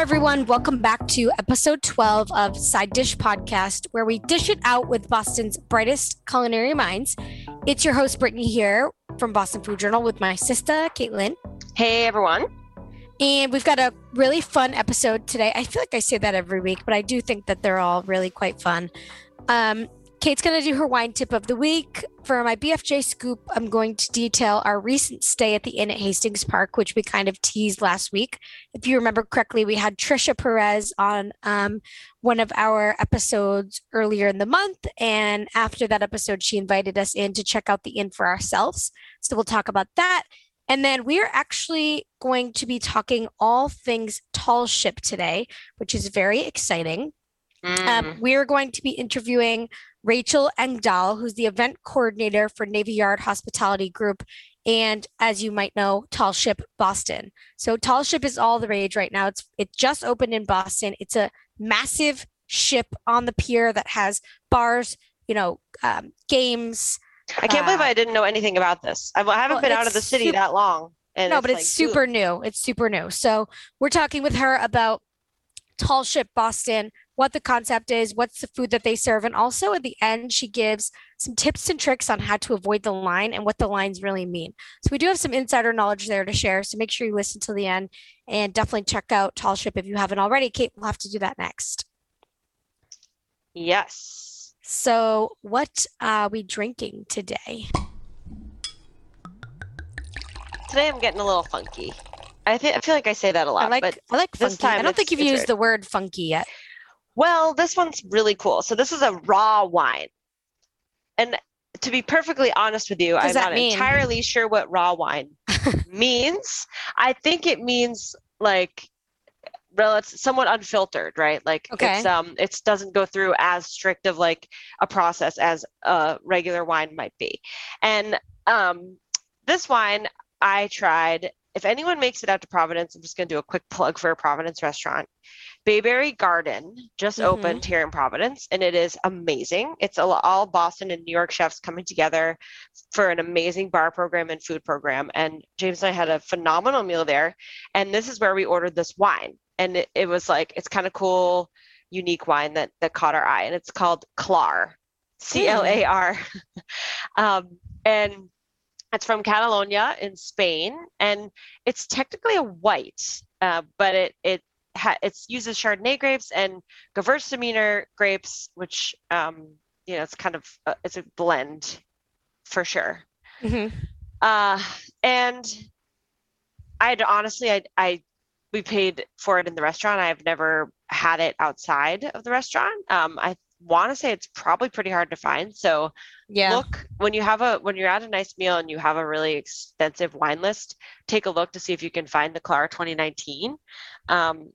everyone? Welcome back to episode 12 of Side Dish Podcast, where we dish it out with Boston's brightest culinary minds. It's your host, Brittany, here from Boston Food Journal with my sister, Caitlin. Hey, everyone. And we've got a really fun episode today. I feel like I say that every week, but I do think that they're all really quite fun. Um, Kate's going to do her wine tip of the week. For my BFJ scoop, I'm going to detail our recent stay at the Inn at Hastings Park, which we kind of teased last week. If you remember correctly, we had Trisha Perez on um, one of our episodes earlier in the month. And after that episode, she invited us in to check out the inn for ourselves. So we'll talk about that. And then we are actually going to be talking all things tall ship today, which is very exciting. Mm. Um, we are going to be interviewing Rachel Engdahl, who's the event coordinator for Navy Yard Hospitality Group. And as you might know, Tall Ship Boston. So Tall Ship is all the rage right now. It's it just opened in Boston. It's a massive ship on the pier that has bars, you know, um, games. I can't believe uh, I didn't know anything about this. I haven't well, been out of the city sup- that long. And no, but it's super ooh. new. It's super new. So we're talking with her about Tall Ship Boston, what the concept is, what's the food that they serve, and also at the end she gives some tips and tricks on how to avoid the line and what the lines really mean. So we do have some insider knowledge there to share. So make sure you listen to the end and definitely check out Tall Ship if you haven't already. Kate we'll have to do that next. Yes. So what are we drinking today? Today I'm getting a little funky. I think I feel like I say that a lot, I like but I like this time I don't think you've used weird. the word funky yet. Well, this one's really cool. So this is a raw wine. And to be perfectly honest with you, does I'm not mean? entirely sure what raw wine means. I think it means like relative somewhat unfiltered, right? Like Okay. it's um it doesn't go through as strict of like a process as a regular wine might be. And um this wine I tried if anyone makes it out to Providence, I'm just going to do a quick plug for a Providence restaurant. Bayberry Garden just Mhm. opened here in Providence, and it is amazing. It's all Boston and New York chefs coming together for an amazing bar program and food program. And James and I had a phenomenal meal there. And this is where we ordered this wine. And it, it was like, it's kind of cool, unique wine that, that caught our eye. And it's called Clar, C L A R. um, and it's from Catalonia in Spain. And it's technically a white, uh, but it, it, ha- it's uses Chardonnay grapes and Gewürztraminer grapes, which um, you know it's kind of uh, it's a blend for sure. Mhm. Uh, and I'd honestly, I, I, we paid for it in the restaurant. I've never had it outside of the restaurant. Um, I want to say it's probably pretty hard to find. So Yeah. look when you have a when you're at a nice meal and you have a really extensive wine list, take a look to see if you can find the Clara 2019. Um,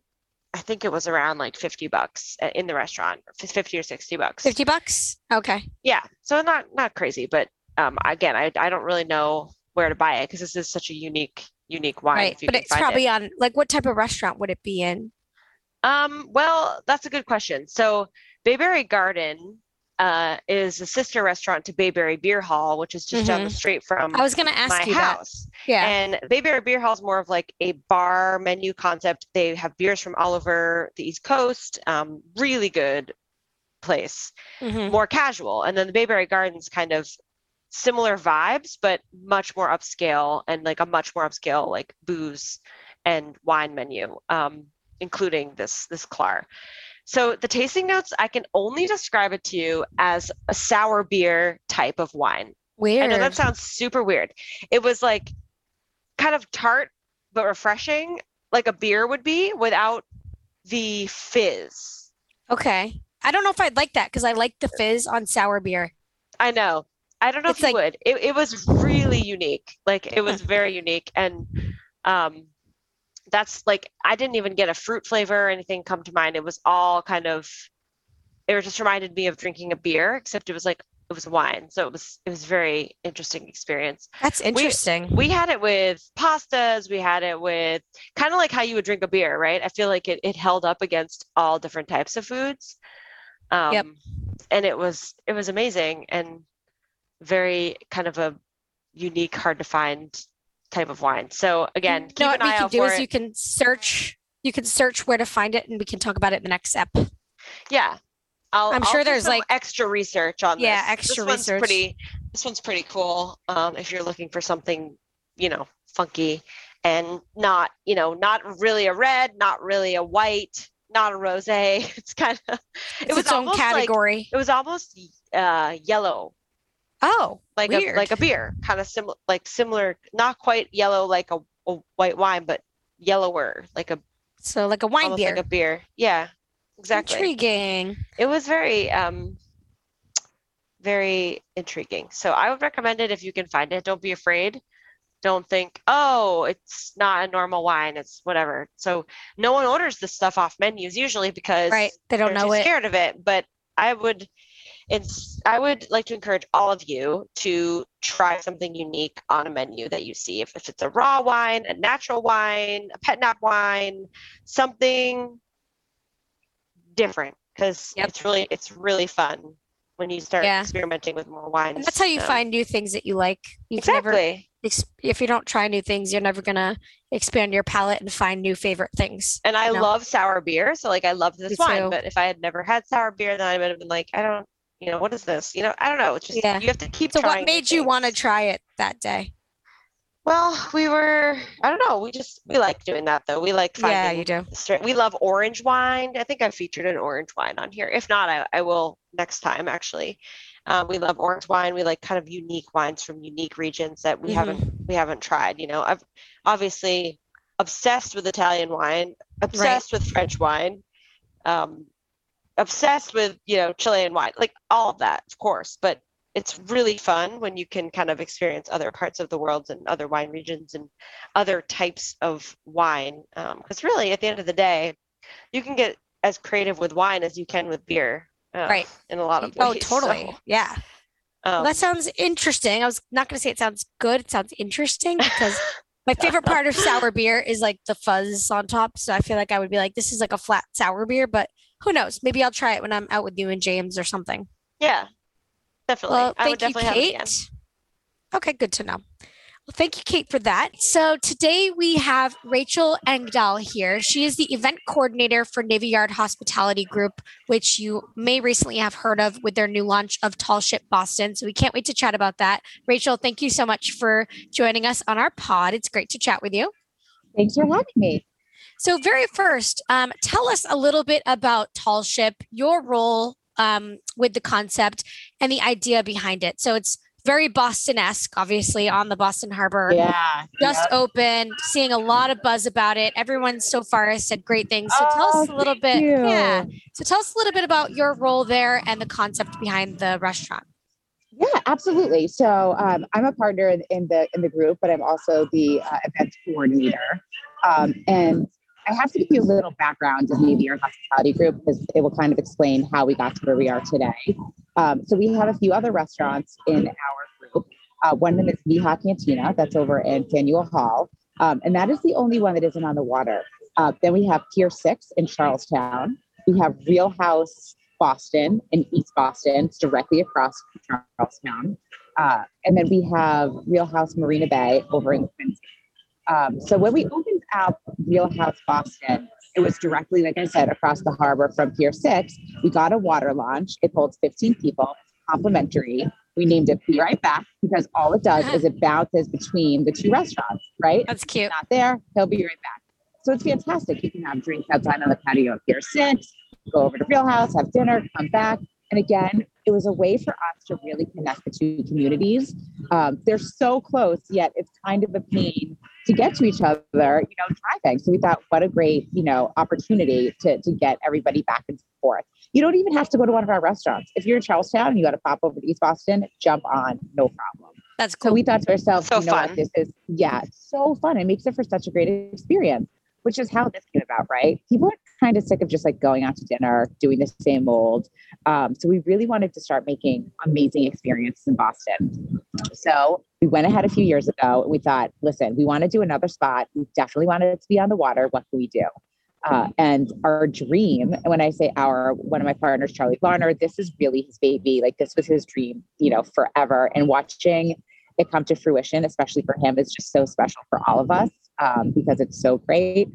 I think it was around like 50 bucks uh, in the restaurant, 50 or 60 bucks. 50 bucks? Okay. Yeah, so not not crazy, but um, again, I I don't really know where to buy it because this is such a unique unique wine. right. But it's probably it. on like what type of restaurant would it be in? Um, well, that's a good question. So Bayberry Garden uh, is a sister restaurant to Bayberry Beer Hall, which is just down the street from Mm-hmm. I was going to ask my you that. Yeah. And Bayberry Beer Hall is more of like a bar menu concept. They have beers from all over the East Coast. Um, really good place, Mhm. more casual. And then the Bayberry Gardens kind of similar vibes, but much more upscale and like a much more upscale like booze and wine menu, um, including this this Clar. So the tasting notes, I can only describe it to you as a sour beer type of wine. Weird. I know that sounds super weird. It was like kind of tart but refreshing, like a beer would be without the fizz. okay. I don't know if I'd like that because I like the fizz on sour beer. I know. I don't know It's if you would. It, it was really unique. Like it was very unique. And um that's like I didn't even get a fruit flavor or anything come to mind. It was all kind of it just reminded me of drinking a beer, except it was like it was wine. So it was it was very interesting experience. That's interesting. we had it with pastas we had it with kind of like how you would drink a beer right i feel like it, it held up against all different types of foods um, Yep. and it was it was amazing and very kind of a unique hard to find type of wine so again keep no, what you eye can do is it you can search you can search where to find it and we can talk about it in the next ep. Yeah. I'll, I'm I'll sure there's, like- extra research on Yeah, this. extra this research. One's pretty, this one's pretty cool. Um, if you're looking for something, you know, funky and not, you know, not really a red, not really a white, not a rose. It's kind of, it It's was its own almost like, category. it was almost uh, yellow, oh, like weird. a like a beer, kind of similar, like similar, not quite yellow like a, a white wine, but yellower, like a so like a wine beer. like a beer. Yeah, exactly. Intriguing. It was very um very intriguing. So I would recommend it if you can find it. Don't be afraid. Don't think, oh, it's not a normal wine. It's whatever. So no one orders this stuff off menus usually because Right. They don't they're know it. scared of it. But I would it's I would like to encourage all of you to try something unique on a menu that you see. If, if it's a raw wine, a natural wine, a pet nat wine, something different because Yep. it's really it's really fun when you start Yeah. experimenting with more wines. And that's how you Um, find new things that you like. You can never exactly. ex- if you don't try new things, you're never gonna expand your palate and find new favorite things. And I you know? love sour beer, so like I love this Me wine. too. But if I had never had sour beer, then I would have been like, I don't, you know, what is this? You know, I don't know. It's just Yeah. you have to keep So what made you want to try it that day? Well, we were, I don't know. We just we like doing that though. We like finding Yeah, you do. straight. We love orange wine. I think I featured an orange wine on here. If not, I, I will next time actually. Um, we love orange wine. We like kind of unique wines from unique regions that we Mhm. haven't we haven't tried. You know, I've obviously obsessed with Italian wine, obsessed with French wine, um, obsessed with you know Chilean wine, like all of that, of course. But it's really fun when you can kind of experience other parts of the world and other wine regions and other types of wine. Because really, at the end of the day, you can get as creative with wine as you can with beer. uh, Right. In a lot of ways. Oh, totally. So, Yeah. Well, um, that sounds interesting. I was not going to say it sounds good. It sounds interesting because my favorite part of sour beer is like the fuzz on top. So I feel like I would be like, this is like a flat sour beer, but who knows? Maybe I'll try it when I'm out with you and James or something. yeah, definitely. Well, I would thank you, definitely have it again. Kate. Okay, good to know. Well, thank you, Kate, for that. So today we have Rachel Engdahl here. She is the event coordinator for Navy Yard Hospitality Group, which you may recently have heard of with their new launch of Tall Ship Boston. So we can't wait to chat about that. Rachel, thank you so much for joining us on our pod. It's great to chat with you. Thanks for having me. So, very first, um, tell us a little bit about Tall Ship, your role um, with the concept, and the idea behind it. So, it's very Boston esque, obviously, on the Boston Harbor. Yeah. Just Yep. open, seeing a lot of buzz about it. Everyone so far has said great things. So, tell us a Oh, little bit. you. Yeah. So, tell us a little bit about your role there and the concept behind the restaurant. Yeah, absolutely. So um, I'm a partner in, in the in the group, but I'm also the uh, event coordinator. Um, and I have to give you a little background of Navy Yard Hospitality Group because it will kind of explain how we got to where we are today. Um, so we have a few other restaurants in our group. Uh, one of them is Mija Cantina, that's over in Faneuil Hall, um, and that is the only one that isn't on the water. Uh, then we have Pier Six in Charlestown. We have ReelHouse Boston in East Boston, it's directly across Charlestown. Uh, and then we have ReelHouse Marina Bay over in Quincy. Um, so when we opened up ReelHouse Boston, it was directly, like I said, across the harbor from Pier 6. We got a water launch. It holds 15 people, complimentary. We named it Be Right Back because all it does is it bounces between the two restaurants, right? That's cute. not there, he'll be right back. So it's fantastic. You can have drinks outside on the patio of Pier 6, go over to ReelHouse, have dinner, come back. And again, it was a way for us to really connect the two communities. Um, they're so close, yet it's kind of a pain to get to each other, you know, driving. So we thought, what a great, you know, opportunity to, to get everybody back and forth. You don't even have to go to one of our restaurants. If you're in Charlestown and you got to pop over to East Boston, jump on, no problem. That's So cool. we thought to ourselves, So you know what, this is yeah, so fun. It makes it for such a great experience, which is how this came about, right? People are kind of sick of just like going out to dinner, doing the same old. Um, so we really wanted to start making amazing experiences in Boston. So we went ahead a few years ago and we thought, listen, we want to do another spot. We definitely wanted it to be on the water. What can we do? Uh, and our dream, and when I say our, one of my partners, Charlie Varner, this is really his baby. Like this was his dream, you know, forever. And watching it come to fruition, especially for him, is just so special for all of us um, because it's so great.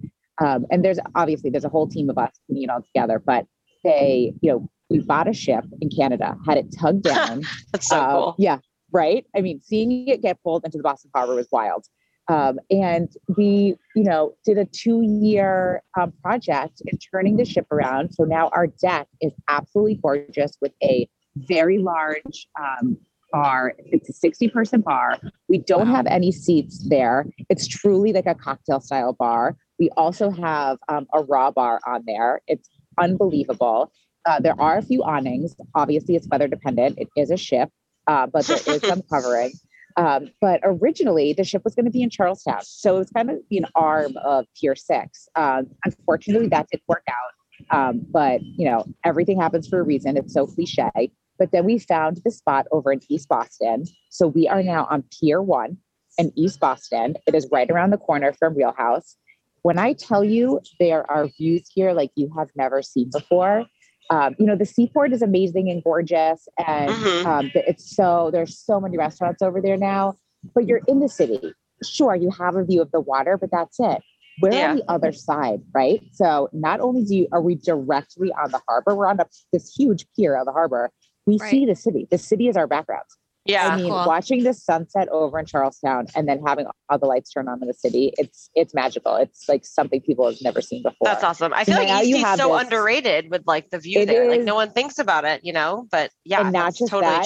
Um, and there's obviously there's a whole team of us putting it all together, but they, you know, we bought a ship in Canada, had it tugged down. That's so Uh, cool. Yeah, right. I mean, seeing it get pulled into the Boston Harbor was wild. Um, and we, you know, did a two-year um, project in turning the ship around. So now our deck is absolutely gorgeous with a very large um, bar. It's a 60-person bar. We don't have any seats there. It's truly like a cocktail style bar. We also have um, a raw bar on there. It's unbelievable. Uh, there are a few awnings. Obviously, it's weather dependent. It is a ship, uh, but there is some covering. Um, but originally, the ship was going to be in Charlestown, so it was kind of an arm of Pier Six. Um, unfortunately, that didn't work out. Um, but you know, everything happens for a reason. It's so cliche. But then we found the spot over in East Boston, so we are now on Pier One in East Boston. It is right around the corner from ReelHouse. When I tell you there are views here like you have never seen before, um, you know the seaport is amazing and gorgeous, and Mhm. um, it's so there's so many restaurants over there now. But you're in the city. Sure, you have a view of the water, but that's it. We're Yeah. on the other side, right? So not only do you, are we directly on the harbor, we're on a, this huge pier of the harbor. We Right. see the city. The city is our background. Yeah. I mean, Cool. watching the sunset over in Charlestown and then having all the lights turn on in the city, it's it's magical. It's like something people have never seen before. That's awesome. I feel Now like you East is have so this- underrated with like the view It there. Like no one thinks about it, you know. But yeah, And not that's just totally that,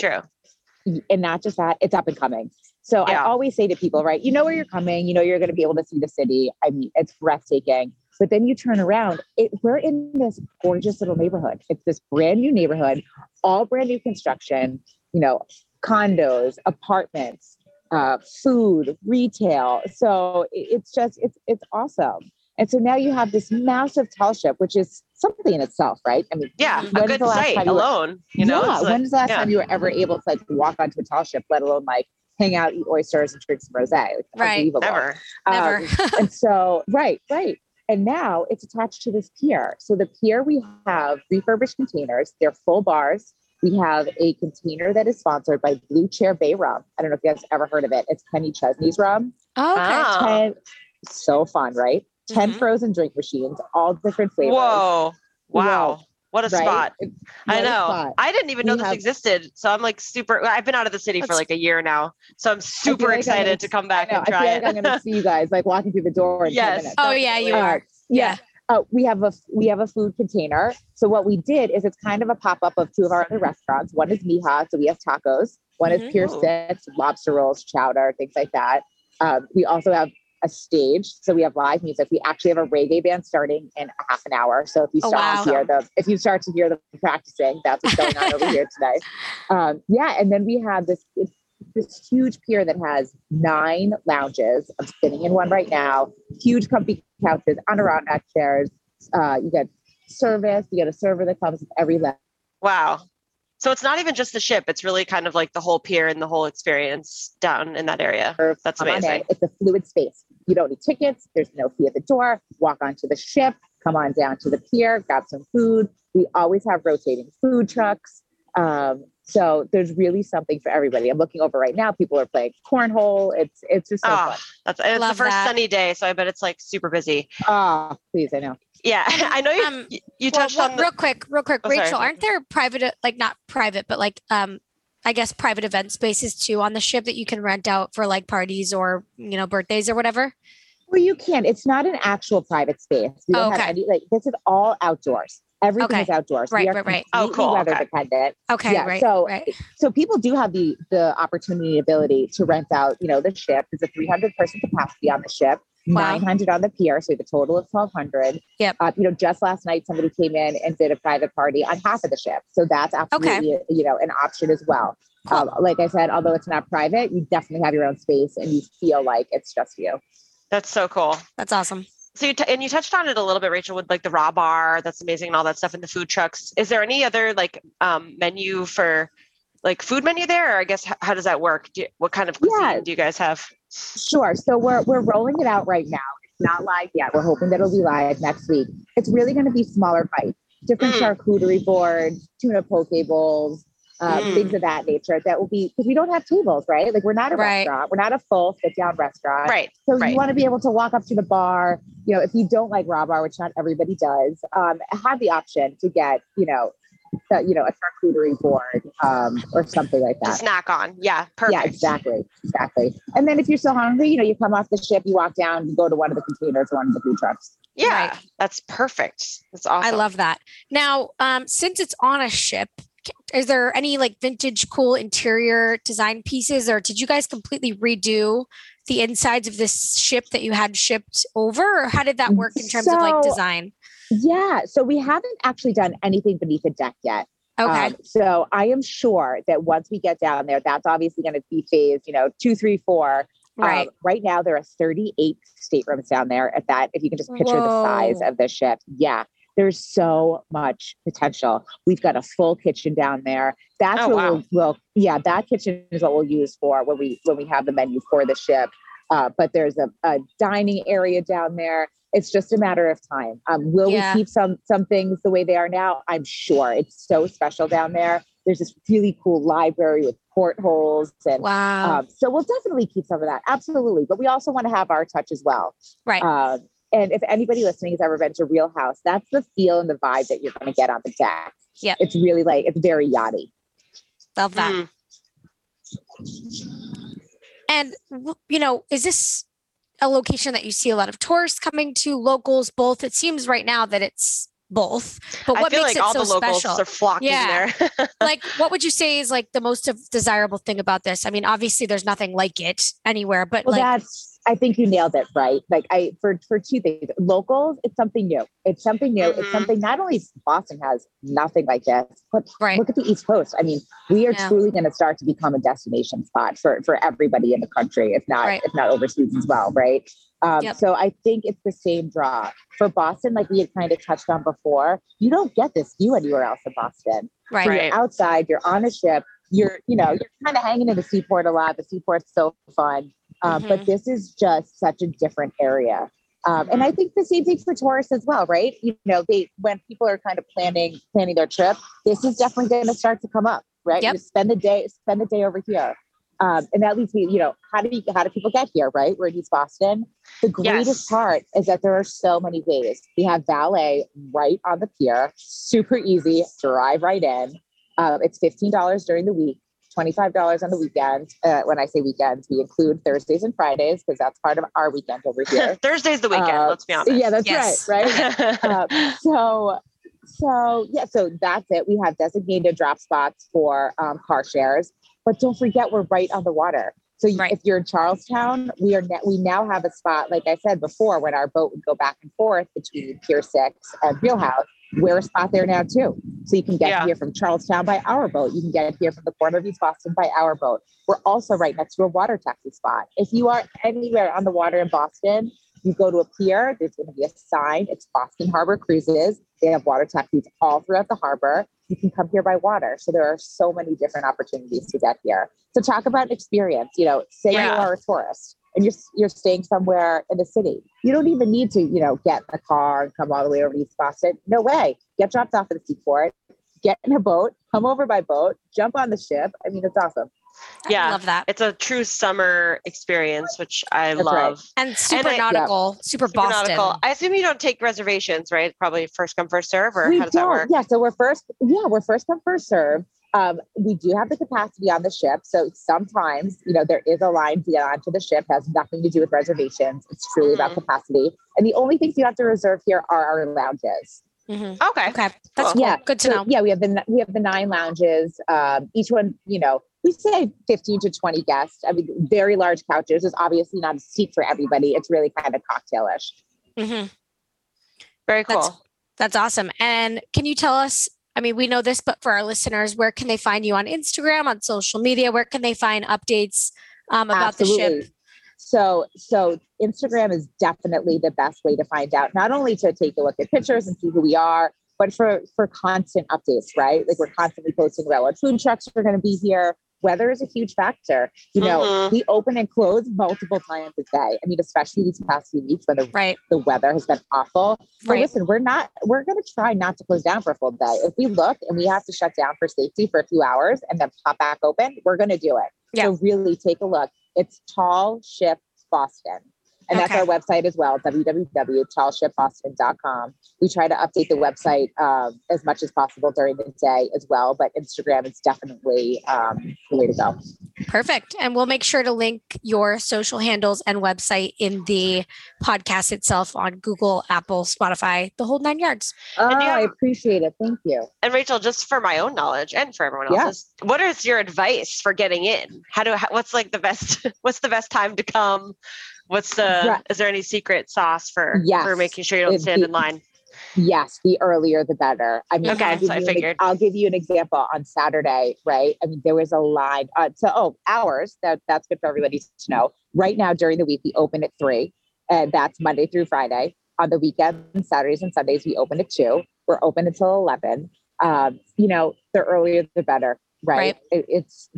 true. and not just that, it's up and coming. So Yeah. I always say to people, right, you know where you're coming, you know you're going to be able to see the city. I mean, it's breathtaking. But then you turn around, it, we're in this gorgeous little neighborhood. It's this brand new neighborhood, all brand new construction, you know, condos, apartments, uh, food, retail. So it's just, it's, it's awesome. And so now you have this massive tall ship, which is something in itself, right? I mean, Yeah, a when's good the last sight time you were- alone. You know, yeah. It's like- When's the last yeah. time you were ever able to like walk onto a tall ship, let alone like hang out, eat oysters, and drink some rosé? Like, Right. unbelievable. never. Never. Um, and so, right, right. And now it's attached to this pier. So the pier, we have refurbished containers. They're full bars. We have a container that is sponsored by Blue Chair Bay Rum. I don't know if you guys ever heard of it. It's Kenny Chesney's rum. Oh, okay. Ah. 10, so fun, right? 10 Mhm. frozen drink machines, all different flavors. Whoa. Wow. What a right? spot. I What a know. spot. I didn't even know We this have- existed. So I'm like super I've been out of the city for like a year now. So I'm super like I'm excited gonna- to come I back know. and I feel try like it. I'm going to see you guys like walking through the door in 10 Yes. minutes. Oh, yeah, you are. Yeah. Yeah. Uh, we have a we have a food container. So what we did is it's kind of a pop up of two of our other restaurants. One is Mija, so we have tacos. One is Pier Six, lobster rolls, chowder, things like that. Um, we also have a stage, so we have live music. We actually have a reggae band starting in a half an hour. So if you Oh, start wow. to hear them, if you start to hear them practicing, that's what's going on over here today. Um, yeah, and then we have this this huge pier that has nine lounges. I'm sitting in one right now. Huge comfy couches, Adirondack chairs. Uh, you get service. You get a server that comes with every level. Wow. So it's not even just the ship, it's really kind of like the whole pier and the whole experience down in that area. That's amazing. It's a fluid space. You don't need tickets. There's no fee at the door. Walk onto the ship. Come on down to the pier. Grab some food. We always have rotating food trucks. Um, so there's really something for everybody. I'm looking over right now. People are playing cornhole. It's it's just so Oh, fun. that's it's the first that. sunny day, so I bet it's like super busy. Ah, please, I know. Yeah, I know you. Um, you- you Well, touched well, on the. real quick, real quick, Oh, sorry. Rachel. Aren't there private, like not private, but like um, I guess private event spaces too on the ship that you can rent out for like parties or you know birthdays or whatever? Well, you can. It's not an actual private space. We don't Okay. have any like this is all outdoors. Everything Okay. is outdoors. Right, we are right, right. Oh, cool. Weather Okay. dependent. Okay, Yeah, right. so- right. So people do have the the opportunity, ability to rent out. You know, the ship. There's a 300 person capacity on the ship. Wow. 900 on the pier, so we have a total of 1200. Yep. Uh, you know, just last night somebody came in and did a private party on half of the ship, so that's absolutely you know an option as well. Cool. Um, like I said, although it's not private, you definitely have your own space and you feel like it's just you. That's so cool. That's awesome. So you t- and you touched on it a little bit, Rachel, with like the raw bar. That's amazing, and all that stuff, and the food trucks. Is there any other like um, menu for like food menu there, or I guess h- how does that work? Do you, what kind of cuisine Yeah. do you guys have? Sure. So we're we're rolling it out right now. It's not live yet. We're hoping that it'll be live next week. It's really going to be smaller bites, different Mm. charcuterie boards, tuna poke bowls, uh, Mm. things of that nature that will be because we don't have tables, right? Like we're not a Right. restaurant, we're not a full sit down restaurant. Right. So right. you want to be able to walk up to the bar, you know, if you don't like raw bar, which not everybody does, um, have the option to get, you know, uh, you know, a charcuterie board um, or something like that. snack on. Yeah. Perfect. Yeah, exactly, exactly. And then if you're still hungry, you know, you come off the ship, you walk down, you go to one of the containers, one of the food trucks. Yeah. Right. That's perfect. That's awesome. I love that. Now, um, since it's on a ship, c- is there any like vintage cool interior design pieces, or did you guys completely redo the insides of this ship that you had shipped over, or how did that work in terms of like design? Yeah. So we haven't actually done anything beneath the deck yet. Okay. Um, so I am sure that once we get down there, that's obviously going to be phase, you know, two, three, four. right. Um, right now, there are 38 staterooms down there at that. If you can just picture the size of the ship. Yeah. There's so much potential. We've got a full kitchen down there. That's Oh, what wow. we'll, we'll, yeah, that kitchen is what we'll use for when we when we have the menu for the ship. Uh, but there's a, a dining area down there. It's just a matter of time. Um, will Yeah. we keep some some things the way they are now? I'm sure. It's so special down there. There's this really cool library with portholes and Wow. um, so we'll definitely keep some of that. Absolutely. But we also want to have our touch as well. right. Um, and if anybody listening has ever been to ReelHouse, that's the feel and the vibe that you're going to get on the deck. Yeah. It's really like, it's very yachty. Love that. Mm. And you know, is this a location that you see a lot of tourists coming to, locals, both? It seems right now that it's both. But I what feel makes like it all so the locals special? are flocking Yeah. there. like what would you say is like the most desirable thing about this? I mean, obviously there's nothing like it anywhere, but Well, like that's, I think you nailed it, right? Like I, for, for two things, locals, it's something new. It's something new. Mhm. It's something not only Boston has nothing like this, but right. look at the East Coast. I mean, we are Yeah. truly going to start to become a destination spot for for everybody in the country, if not Right. if not overseas as well, right? Um, Yep. So I think it's the same draw for Boston, like we had kind of touched on before. You don't get this view anywhere else in Boston. So Right. Right. you're outside, you're on a ship, you're you know you're kind of hanging in the seaport a lot. The seaport's so fun, um, Mm-hmm. but this is just such a different area. Um, and I think the same thing for tourists as well, right? You know, they when people are kind of planning planning their trip, this is definitely going to start to come up, right? Yep. You spend the day spend the day over here, um, and that leads me, you know, how do you how do people get here, right? We're in East Boston. The greatest Yes. part is that there are so many ways. We have valet right on the pier, super easy, drive right in. Um, it's fifteen dollars during the week. $25 on the weekends. Uh, when I say weekends, we include Thursdays and Fridays because that's part of our weekend over here. Thursday's the weekend. Uh, let's be honest. Yeah, that's Yes. right, right? um, so so yeah so that's it we have designated drop spots for um, car shares but don't forget we're right on the water so Right. if you're in charlestown we are ne- we now have a spot like i said before when our boat would go back and forth between pier six and reelhouse we're a spot there now too so you can get Yeah. here from charlestown by our boat you can get here from the corner of east boston by our boat we're also right next to a water taxi spot if you are anywhere on the water in boston you go to a pier, there's going to be a sign. It's Boston Harbor Cruises. They have water taxis all throughout the harbor. You can come here by water. So there are so many different opportunities to get here. So talk about experience. You know, say you are a tourist and you're you're staying somewhere in the city. You don't even need to, you know, get in a car and come all the way over to East Boston. No way. Get dropped off at the seaport. Get in a boat. Come over by boat. Jump on the ship. I mean, it's awesome. I Yeah. love that. It's a true summer experience, which I That's right. love. And super I- nautical, super, Super Boston. nautical. I assume you don't take reservations, right? Probably first come, first serve, or we how does that don't. work? Yeah, so we're first. Yeah, we're first come first serve. Um, we do have the capacity on the ship, so sometimes you know there is a line to get onto the ship. Has nothing to do with reservations. It's truly about Mhm. capacity. And the only things you have to reserve here are our lounges. Mhm. Okay. Okay. That's Cool. cool. Yeah, Good to So, know. Yeah, we have the we have the nine lounges. Um, each one, you know, we say fifteen to twenty guests. I mean, very large couches. There's obviously not a seat for everybody. It's really kind of cocktailish. Mhm. Very cool. That's that's awesome. And can you tell us? I mean, we know this, but for our listeners, where can they find you on Instagram, on social media? Where can they find updates um, about the ship? So, so Instagram is definitely the best way to find out. Not only to take a look at pictures and see who we are, but for for constant updates. Right, like we're constantly posting about what food trucks are going to be here, weather is a huge factor. You know, Mhm. we open and close multiple times a day. I mean, especially these past few weeks when the, Right. the weather has been awful. But Right. listen, we're not, we're going to try not to close down for a full day. If we look and we have to shut down for safety for a few hours and then pop back open, we're going to do it. Yeah. So really take a look. It's Tall Ship Boston. And that's our website as well, www.tallshipboston.com. We try to update the website um, as much as possible during the day as well, but Instagram is definitely um, the way to go. Perfect. And we'll make sure to link your social handles and website in the podcast itself on Google, Apple, Spotify, the whole nine yards. Oh, you I appreciate it. Thank you. And Rachel, just for my own knowledge and for everyone Yeah. else's, what is your advice for getting in? How do how, what's like the best what's the best time to come? What's the Right. is there any secret sauce for for making sure you don't stand be- in line? Yes, the earlier the better. I mean, Okay, I'll give so I you an- figured. I'll give you an example on Saturday, right? I mean, there was a line. Uh, so, oh, hours. That that's good for everybody to know. Right now, during the week, we open at three, and that's Monday through Friday. On the weekends, Saturdays and Sundays, we open at two. We're open until eleven. Um, you know, the earlier the better, right? Right. It, it's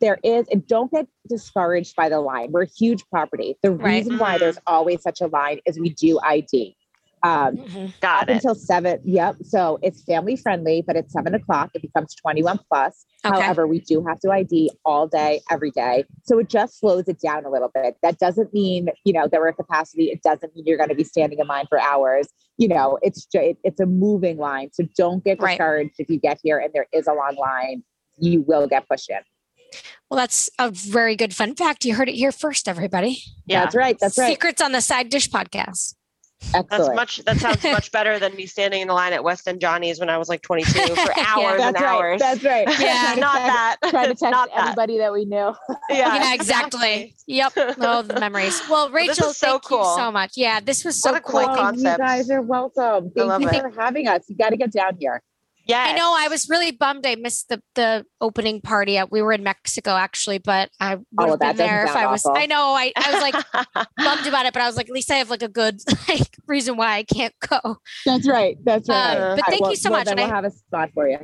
there is, and don't get discouraged by the line. We're a huge property. The Right. reason why there's always such a line is we do ID. Um, Got up it. until seven. Yep. So it's family friendly, but at seven o'clock it becomes 21 plus. Okay. However, we do have to ID all day, every day. So it just slows it down a little bit. That doesn't mean, you know, that we're at capacity. It doesn't mean you're going to be standing in line for hours. You know, it's just, it, it's a moving line. So don't get Right. discouraged if you get here and there is a long line. You will get pushed in. Well, that's a very good fun fact. You heard it here first, everybody. Yeah. That's right. That's right. Secrets on the Side Dish podcast. That's much that sounds much better than me standing in the line at West End Johnny's when I was like 22 for hours That's and right. hours. That's right. Yeah, not text- that. Trying to text not that. everybody that we knew. Yeah, yeah, exactly. Yep. Oh, the memories. Well, Rachel, is so thank you so much. Yeah, this was so What a cool. cool Oh, concept. You guys are welcome. Thank you it. for having us. You got to get down here. Yes. I know I was really bummed I missed the the opening party. We were in Mexico actually, but I would Oh, have been there if I was. awful. I know. I, I was like bummed about it, but I was like, at least I have like a good like reason why I can't go. That's right. That's right. Uh, but thank well- you so well, much, and we'll I- have a spot for you.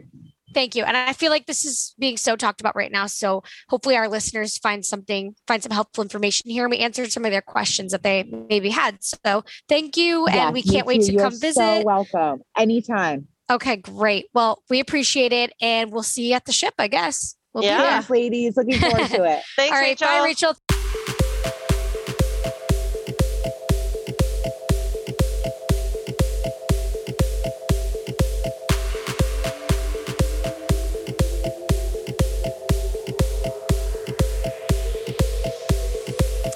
Thank you. And I feel like this is being so talked about right now. So hopefully our listeners find something, find some helpful information here. And we answered some of their questions that they maybe had. So thank you. Yes, and we can't wait to You come So visit. welcome. Anytime. Okay, great. Well, we appreciate it. And we'll see you at the ship, I guess. We'll be Yeah. there. Yes, ladies. Looking forward to it. Thanks, All right. Rachel. Bye, Rachel.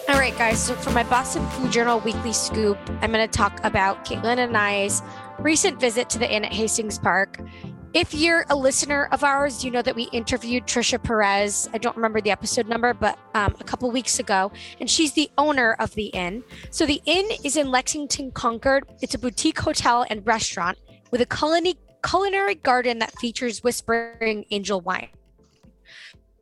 All right, guys. So for my Boston Food Journal weekly scoop, I'm going to talk about Caitlin and I's recent visit to the inn at Hastings Park. If you're a listener of ours, you know that we interviewed Trisha Perez. I don't remember the episode number, but um, a couple weeks ago, and she's the owner of the inn. So the inn is in Lexington, Concord. It's a boutique hotel and restaurant with a culinary culinary garden that features Whispering Angel wine.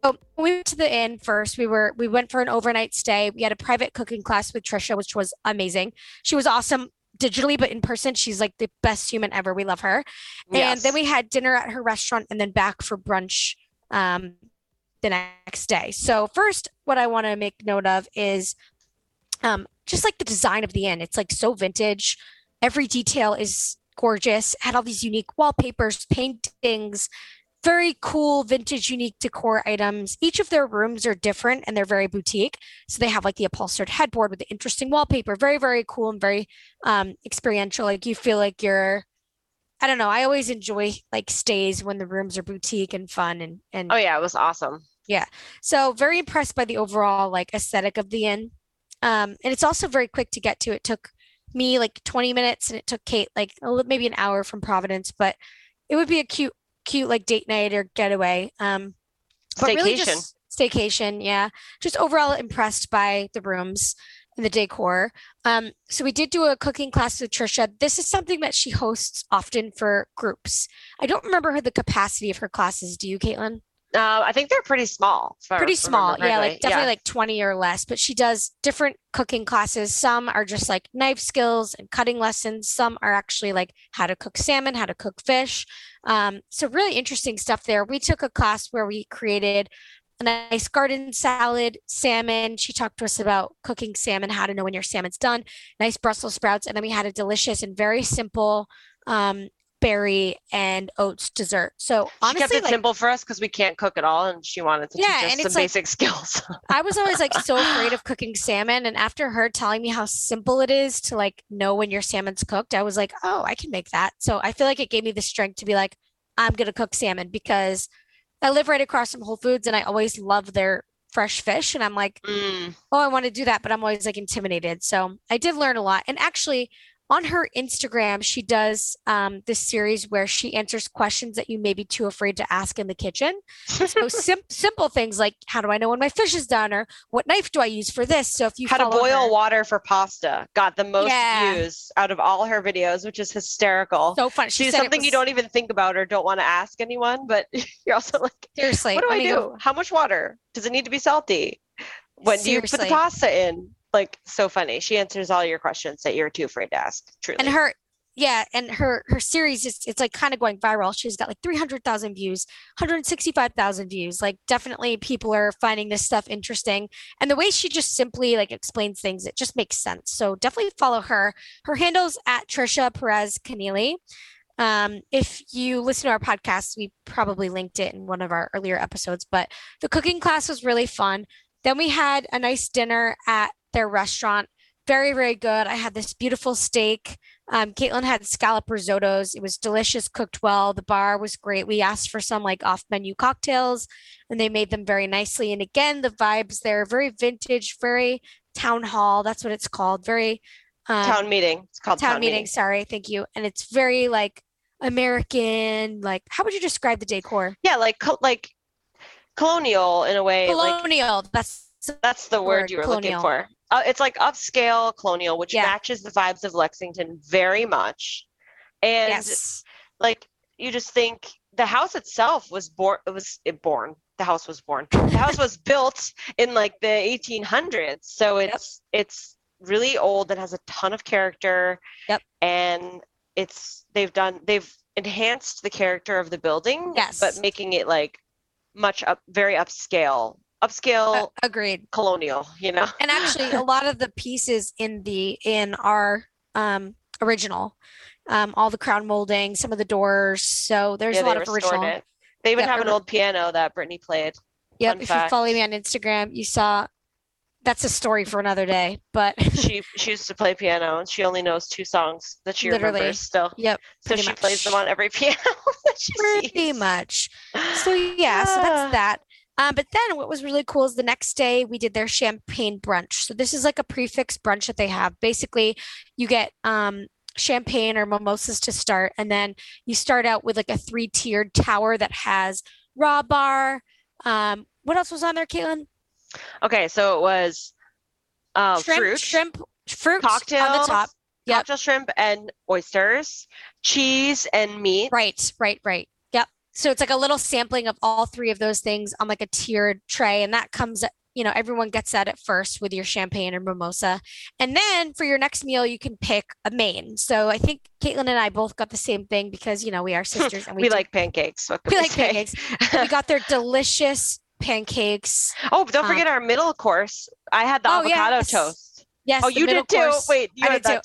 So we went to the inn first. We were we went for an overnight stay. We had a private cooking class with Trisha, which was amazing. She was awesome digitally, but in person, she's like the best human ever. We love her. And then we had dinner at her restaurant and then back for brunch um, the next day. So, first, what I want to make note of is um, just like the design of the inn. It's like so vintage. Every detail is gorgeous. Had all these unique wallpapers, paintings, very cool vintage unique decor items each of their rooms are different and they're very boutique so they have like the upholstered headboard with the interesting wallpaper very very cool and very um experiential like you feel like you're i don't know i always enjoy like stays when the rooms are boutique and fun and and oh yeah, it was awesome. Yeah. So very impressed by the overall like aesthetic of the inn. Um, and it's also very quick to get to. It took me like 20 minutes and it took Kate like maybe an hour from Providence, but it would be a cute, cute like date night or getaway. Um, but really Staycation. just staycation. Yeah. Just overall impressed by the rooms and the decor. Um, so we did do a cooking class with Trisha. This is something that she hosts often for groups. I don't remember her the capacity of her classes. Do you, Caitlin? Uh, I think they're pretty small. pretty small yeah like definitely like 20 or less but she does different cooking classes some are just like knife skills and cutting lessons some are actually like how to cook salmon how to cook fish um, so really interesting stuff there we took a class where we created a nice garden salad, salmon. She talked to us about cooking salmon, how to know when your salmon's done, nice Brussels sprouts. And then we had a delicious and very simple um, berry and oats dessert. So honestly, she kept it like, simple for us because we can't cook at all, and she wanted to Yeah, teach us some like- basic skills. I was always like so afraid of cooking salmon. And after her telling me how simple it is to like know when your salmon's cooked, I was like, oh, I can make that. So I feel like it gave me the strength to be like, I'm going to cook salmon because I live right across from Whole Foods and I always love their fresh fish. And I'm like, Mm, oh, I want to do that, but I'm always like intimidated. So I did learn a lot. And actually, on her Instagram, she does um, this series where she answers questions that you may be too afraid to ask in the kitchen. So sim- simple things like how do I know when my fish is done, or what knife do I use for this? So if you how to boil her- water for pasta got the most Yeah. views out of all her videos, which is hysterical. so fun. She She's something you don't even think about or don't want to ask anyone, but you're also like, seriously. what do I, mean, do? How much water? Does it need to be salty? When do you put the pasta in? Like so funny. She answers all your questions that you're too afraid to ask. Truly. and her yeah and her her series is it's like kind of going viral she's got like 300000 views 165000 views like definitely people are finding this stuff interesting and the way she just simply like explains things it just makes sense so definitely follow her her handles at trisha perez Keneally. um, if you listen to our podcast we probably linked it in one of our earlier episodes but the cooking class was really fun then we had a nice dinner at their restaurant very very good i had this beautiful steak um, Caitlin had scallop risottos. It was delicious, cooked well. The bar was great. We asked for some like off menu cocktails and they made them very nicely. And again, the vibes there, very vintage, very town hall. That's what it's called. Very um, town meeting. It's called town meeting. Sorry. Thank you. And it's very like American. Like, how would you describe the decor? Yeah, like co- like colonial in a way. Like Colonial. That's that's the word word, you were colonial. looking for. Uh, it's like upscale colonial, which Yeah. matches the vibes of Lexington very much. And yes. like you just think the house itself was born it was it born the house was born the house was built in like the 1800s so it's it's really old and has a ton of character Yep. and it's they've done they've enhanced the character of the building Yes. but making it like much up very upscale upscale Uh, agreed. colonial you know and actually a lot of the pieces in the in our um original um all the crown molding some of the doors so there's yeah, a lot of original it they even Yeah, have an old piano that brittany played yep fun if you follow me on instagram you saw that's a story for another day but she she used to play piano and she only knows two songs that she Literally. remembers still. yep So she much. plays them on every piano pretty sees. much so yeah so Ah. that's that um, but then what was really cool is the next day we did their champagne brunch so this is like a prix fixe brunch that they have basically you get um champagne or mimosas to start and then you start out with like a three tiered tower that has raw bar um what else was on there caitlin Okay, so it was uh, shrimp fruit, shrimp fruit cocktails, on the top Yep. cocktail shrimp and oysters, cheese and meat. Right, right, right. So it's like a little sampling of all three of those things on like a tiered tray. And that comes, you know, everyone gets that at first with your champagne or mimosa. And then for your next meal, you can pick a main. So I think Caitlin and I both got the same thing because, you know, we are sisters and we, We, do- like pancakes. We we like say? pancakes. we got their delicious pancakes. oh, don't Um, forget our middle course. I had the Oh, avocado yes. toast. Yes. Oh, you did too. Wait, you I had did that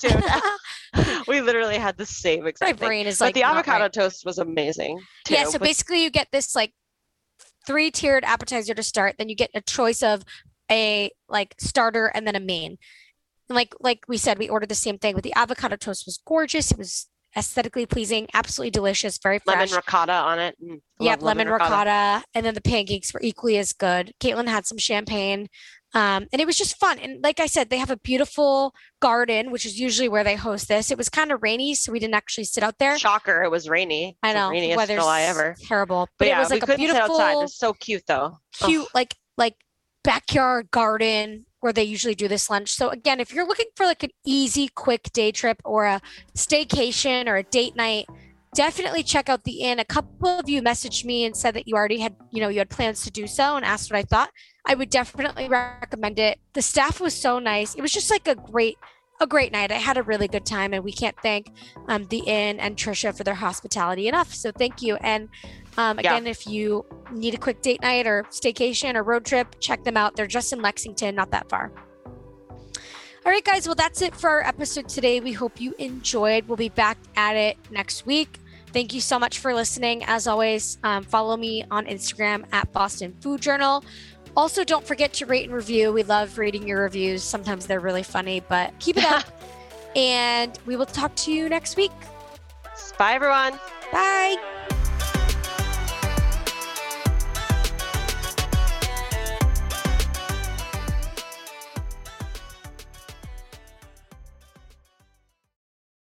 too. we literally had the same My exact thing. brain is But like the avocado right. toast was amazing. Too, Yeah, so with- basically you get this like three tiered appetizer to start, then you get a choice of a like starter and then a main. And like like we said, we ordered the same thing, but the avocado toast was gorgeous. It was aesthetically pleasing, absolutely delicious, very fresh. lemon ricotta on it. Mm, Yep, love lemon ricotta. And then the pancakes were equally as good. Caitlin had some champagne. Um, and it was just fun. And like I said, they have a beautiful garden, which is usually where they host this. It was kind of rainy, so we didn't actually sit out there. Shocker, it was rainy. I It's the know, weather's July ever. terrible. But, But, yeah, it was like a couldn't sit outside. It beautiful was so cute though. Ugh. cute like like backyard garden where they usually do this lunch. So again, if you're looking for like an easy quick day trip or a staycation or a date night, definitely check out the inn. A couple of you messaged me and said that you already had, you know, you had plans to do so and asked what I thought. I would definitely recommend it. The staff was so nice. It was just like a great a great night. I had a really good time and we can't thank um, the inn and Trisha for their hospitality enough. So thank you. And Um, Yeah. again, if you need a quick date night or staycation or road trip, check them out. They're just in Lexington, not that far. All right, guys. Well, that's it for our episode today. We hope you enjoyed. We'll be back at it next week. Thank you so much for listening. As always, um, follow me on Instagram at Boston Food Journal. Also, don't forget to rate and review. We love reading your reviews. Sometimes they're really funny, but keep it up. and we will talk to you next week. Bye, everyone. Bye.